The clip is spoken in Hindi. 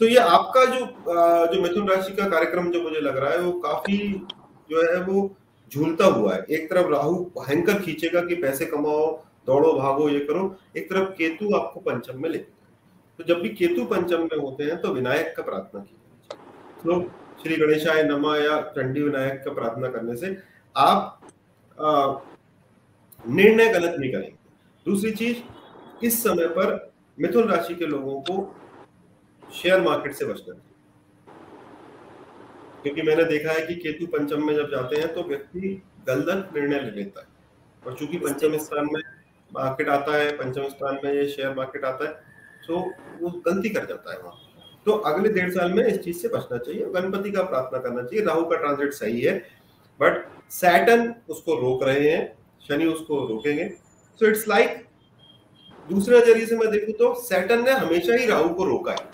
तो ये आपका जो जो मिथुन राशि का कार्यक्रम जो मुझे लग रहा है, वो काफ़ी जो है, वो झूलता हुआ है। एक तरफ़ राहु भयंकर खींचेगा कि पैसे कमाओ, दौड़ो, भागो, ये करो। एक तरफ़ केतु आपको पंचम में लेके तो जब भी केतु पंचम में होते हैं तो विनायक का प्रार्थना की तो श्री गणेशाय नमा या चंडी विनायक का प्रार्थना करने से आप निर्णय गलत नहीं करेंगे दूसरी चीज़, इस समय पर मिथुन राशि के लोगों को शेयर मार्केट से बचना चाहिए। क्योंकि मैंने देखा है कि केतु पंचम में जब जाते हैं तो व्यक्ति गलत निर्णय ले लेता है। और चूँकि पंचम स्थान में मार्केट आता है पंचम स्थान में ये शेयर मार्केट आता है तो वो गलती कर जाता है वहाँ। तो अगले डेढ़ साल में इस चीज़ से बचना चाहिए गणपति का प्रार्थना करना चाहिए। राहु का ट्रांजिट सही है बट सैटन उसको रोक रहे हैं शनि उसको रोकेंगे। सो इट्स लाइक दूसरे नज़रिए से मैं देखूँ तो सैटन ने हमेशा ही राहु को रोका है।